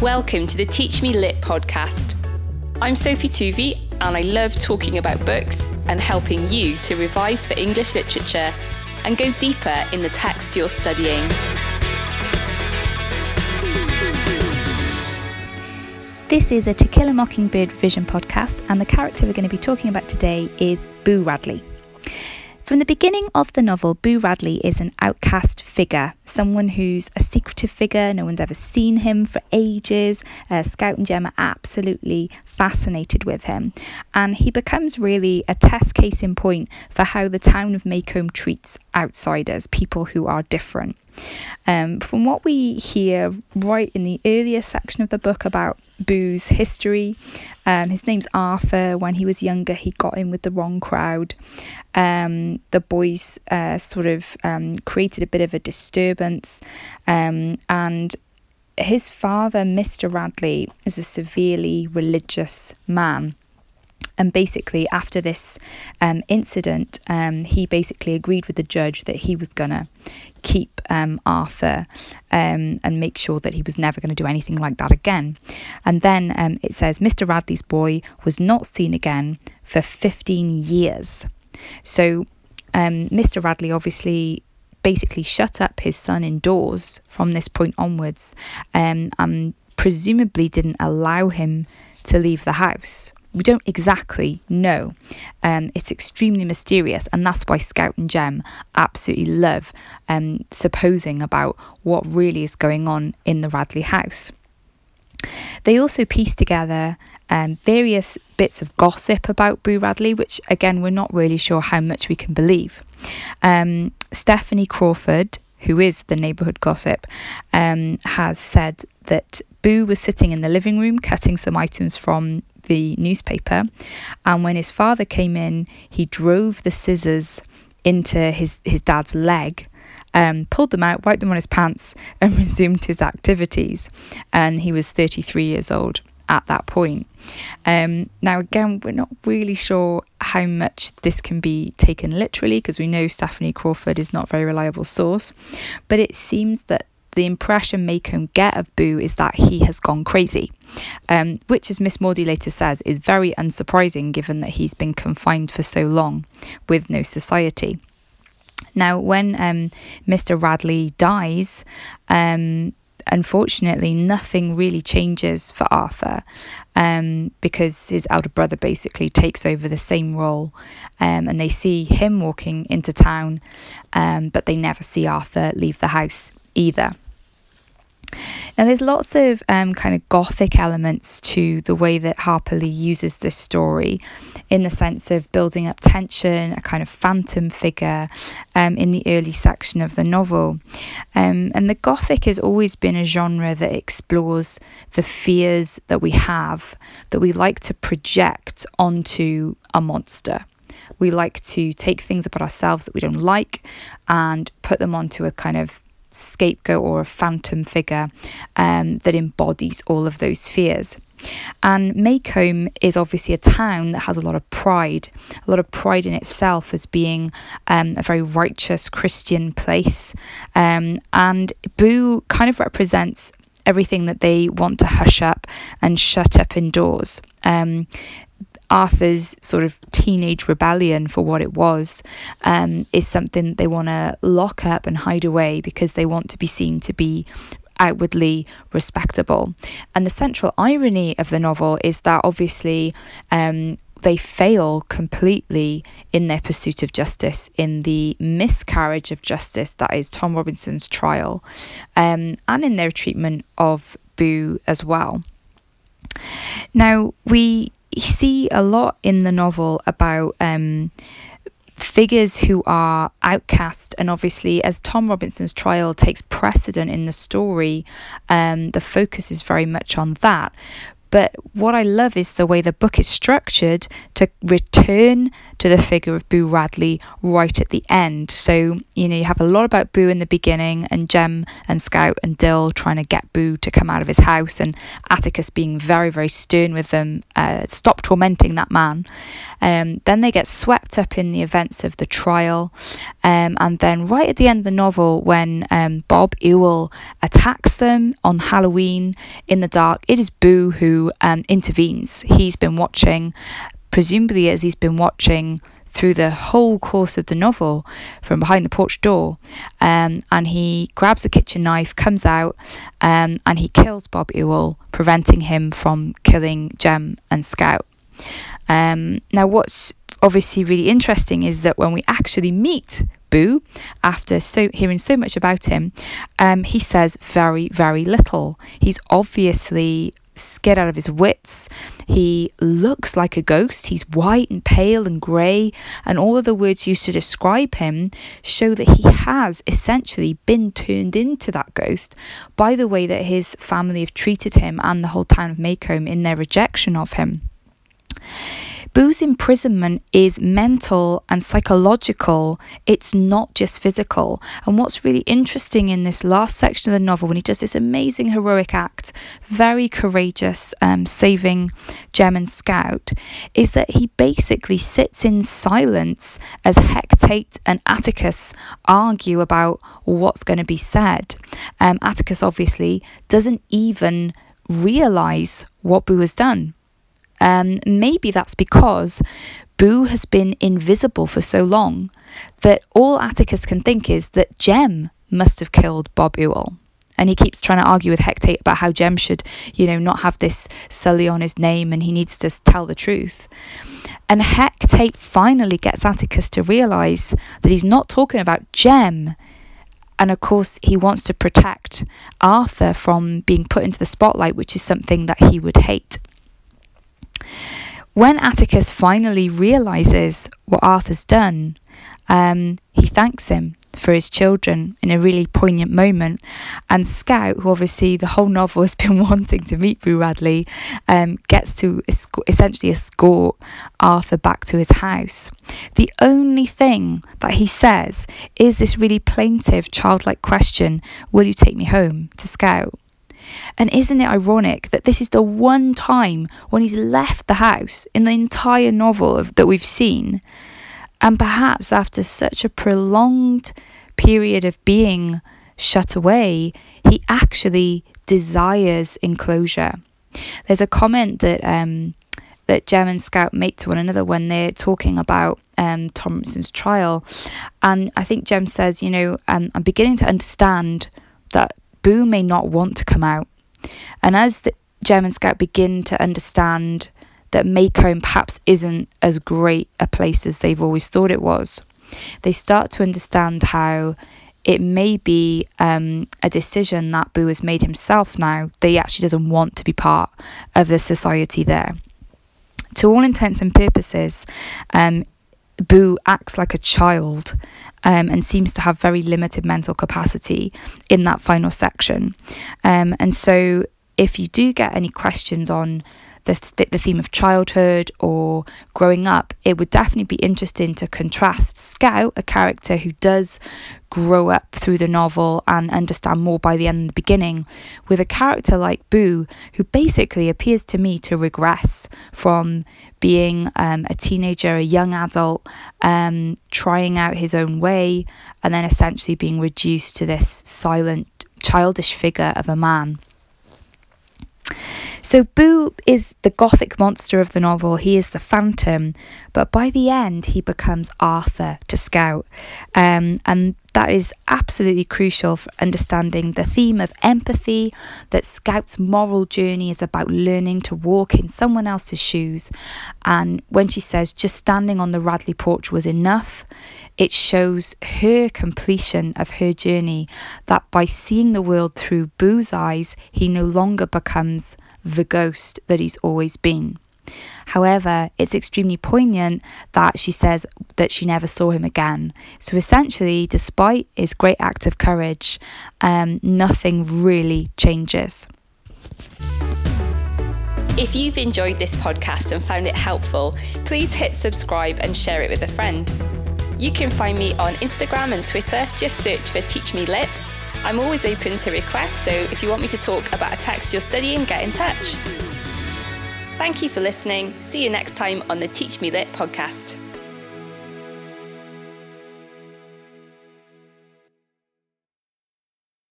Welcome to the Teach Me Lit podcast. I'm Sophie Tuvey, and I love talking about books and helping you to revise for English literature and go deeper in the texts you're studying. This is a To Kill a Mockingbird Vision podcast, and the character we're going to be talking about today is Boo Radley. From the beginning of the novel, Boo Radley is an outcast figure, someone who's a secretive figure, no one's ever seen him for ages. Uh, Scout and Jem are absolutely fascinated with him, and he becomes really a test case in point for how the town of Maycomb treats outsiders, people who are different. Um, from what we hear right in the earlier section of the book about Boo's history, um, his name's Arthur. When he was younger, he got in with the wrong crowd. Um, the boys uh, sort of um, created a bit of a disturbance, um, and his father, Mr. Radley, is a severely religious man. And basically, after this um, incident, um, he basically agreed with the judge that he was going to keep um, Arthur um, and make sure that he was never going to do anything like that again. And then um, it says Mr. Radley's boy was not seen again for 15 years. So Mr. Um, Radley obviously basically shut up his son indoors from this point onwards um, and presumably didn't allow him to leave the house we don't exactly know. Um, it's extremely mysterious, and that's why Scout and Jem absolutely love um, supposing about what really is going on in the Radley house. They also piece together um, various bits of gossip about Boo Radley, which again, we're not really sure how much we can believe. Um, Stephanie Crawford, who is the neighbourhood gossip, um, has said that Boo was sitting in the living room cutting some items from the newspaper. And when his father came in, he drove the scissors into his, his dad's leg. Um, pulled them out, wiped them on his pants, and resumed his activities. And he was 33 years old at that point. Um, now, again, we're not really sure how much this can be taken literally because we know Stephanie Crawford is not a very reliable source, but it seems that the impression Maycomb get of Boo is that he has gone crazy, um, which, as Miss Maudie later says, is very unsurprising given that he's been confined for so long with no society. Now, when um, Mr. Radley dies, um, unfortunately, nothing really changes for Arthur um, because his elder brother basically takes over the same role um, and they see him walking into town, um, but they never see Arthur leave the house either. Now, there's lots of um, kind of gothic elements to the way that Harper Lee uses this story, in the sense of building up tension, a kind of phantom figure um, in the early section of the novel. Um, and the gothic has always been a genre that explores the fears that we have, that we like to project onto a monster. We like to take things about ourselves that we don't like and put them onto a kind of scapegoat or a phantom figure um, that embodies all of those fears. And Maycomb is obviously a town that has a lot of pride, a lot of pride in itself as being um, a very righteous Christian place. Um, and Boo kind of represents everything that they want to hush up and shut up indoors. Arthur's sort of teenage rebellion for what it was um, is something they want to lock up and hide away because they want to be seen to be outwardly respectable. And the central irony of the novel is that obviously um, they fail completely in their pursuit of justice, in the miscarriage of justice that is Tom Robinson's trial, um, and in their treatment of Boo as well. Now, we see a lot in the novel about um, figures who are outcast, and obviously, as Tom Robinson's trial takes precedent in the story, um, the focus is very much on that. But what I love is the way the book is structured to return to the figure of Boo Radley right at the end. So, you know, you have a lot about Boo in the beginning and Jem and Scout and Dill trying to get Boo to come out of his house and Atticus being very, very stern with them, uh, stop tormenting that man. Um, then they get swept up in the events of the trial. Um, and then right at the end of the novel, when um, Bob Ewell attacks them on Halloween in the dark, it is Boo who um, intervenes. He's been watching, presumably as he's been watching through the whole course of the novel from behind the porch door. Um, and he grabs a kitchen knife, comes out, um, and he kills Bob Ewell, preventing him from killing Jem and Scout. Um, now, what's obviously really interesting is that when we actually meet Boo, after so hearing so much about him, um, he says very, very little. He's obviously scared out of his wits. He looks like a ghost. He's white and pale and grey, and all of the words used to describe him show that he has essentially been turned into that ghost by the way that his family have treated him and the whole town of Maycomb in their rejection of him. Boo's imprisonment is mental and psychological, it's not just physical. And what's really interesting in this last section of the novel, when he does this amazing heroic act, very courageous, um, saving Jem and Scout, is that he basically sits in silence as Heck Tate and Atticus argue about what's going to be said. Um, Atticus obviously doesn't even realize what Boo has done. Um, maybe that's because Boo has been invisible for so long that all Atticus can think is that Jem must have killed Bob Ewell. And he keeps trying to argue with Heck Tate about how Jem should, you know, not have this sully on his name and he needs to tell the truth. And Heck Tate finally gets Atticus to realise that he's not talking about Jem. And of course, he wants to protect Arthur from being put into the spotlight, which is something that he would hate. When Atticus finally realizes what Arthur's done, um, he thanks him for his children in a really poignant moment. And Scout, who obviously the whole novel has been wanting to meet Boo Radley, um, gets to essentially escort Arthur back to his house. The only thing that he says is this really plaintive, childlike question Will you take me home to Scout? And isn't it ironic that this is the one time when he's left the house in the entire novel of, that we've seen? And perhaps after such a prolonged period of being shut away, he actually desires enclosure. There's a comment that um, that Jem and Scout make to one another when they're talking about um, Thompson's trial, and I think Jem says, you know, um, I'm beginning to understand that Boo may not want to come out. And as the Jem and Scout begin to understand that Maycomb perhaps isn't as great a place as they've always thought it was, they start to understand how it may be um, a decision that Boo has made himself now that he actually doesn't want to be part of the society there. To all intents and purposes, um, Boo acts like a child um, and seems to have very limited mental capacity in that final section. Um, and so, if you do get any questions on the, th- the theme of childhood or growing up, it would definitely be interesting to contrast Scout, a character who does grow up through the novel and understand more by the end and the beginning, with a character like Boo, who basically appears to me to regress from being um, a teenager, a young adult, um, trying out his own way, and then essentially being reduced to this silent, childish figure of a man. So Boo is the gothic monster of the novel, he is the phantom, but by the end he becomes Arthur to Scout. Um, and that is absolutely crucial for understanding the theme of empathy, that Scout's moral journey is about learning to walk in someone else's shoes. And when she says just standing on the Radley porch was enough, it shows her completion of her journey that by seeing the world through Boo's eyes, he no longer becomes the ghost that he's always been. However, it's extremely poignant that she says that she never saw him again. So essentially, despite his great act of courage, um, nothing really changes. If you've enjoyed this podcast and found it helpful, please hit subscribe and share it with a friend. You can find me on Instagram and Twitter, just search for Teach Me Lit. I'm always open to requests, so if you want me to talk about a text you're studying, get in touch. Thank you for listening. See you next time on the Teach Me Lit podcast.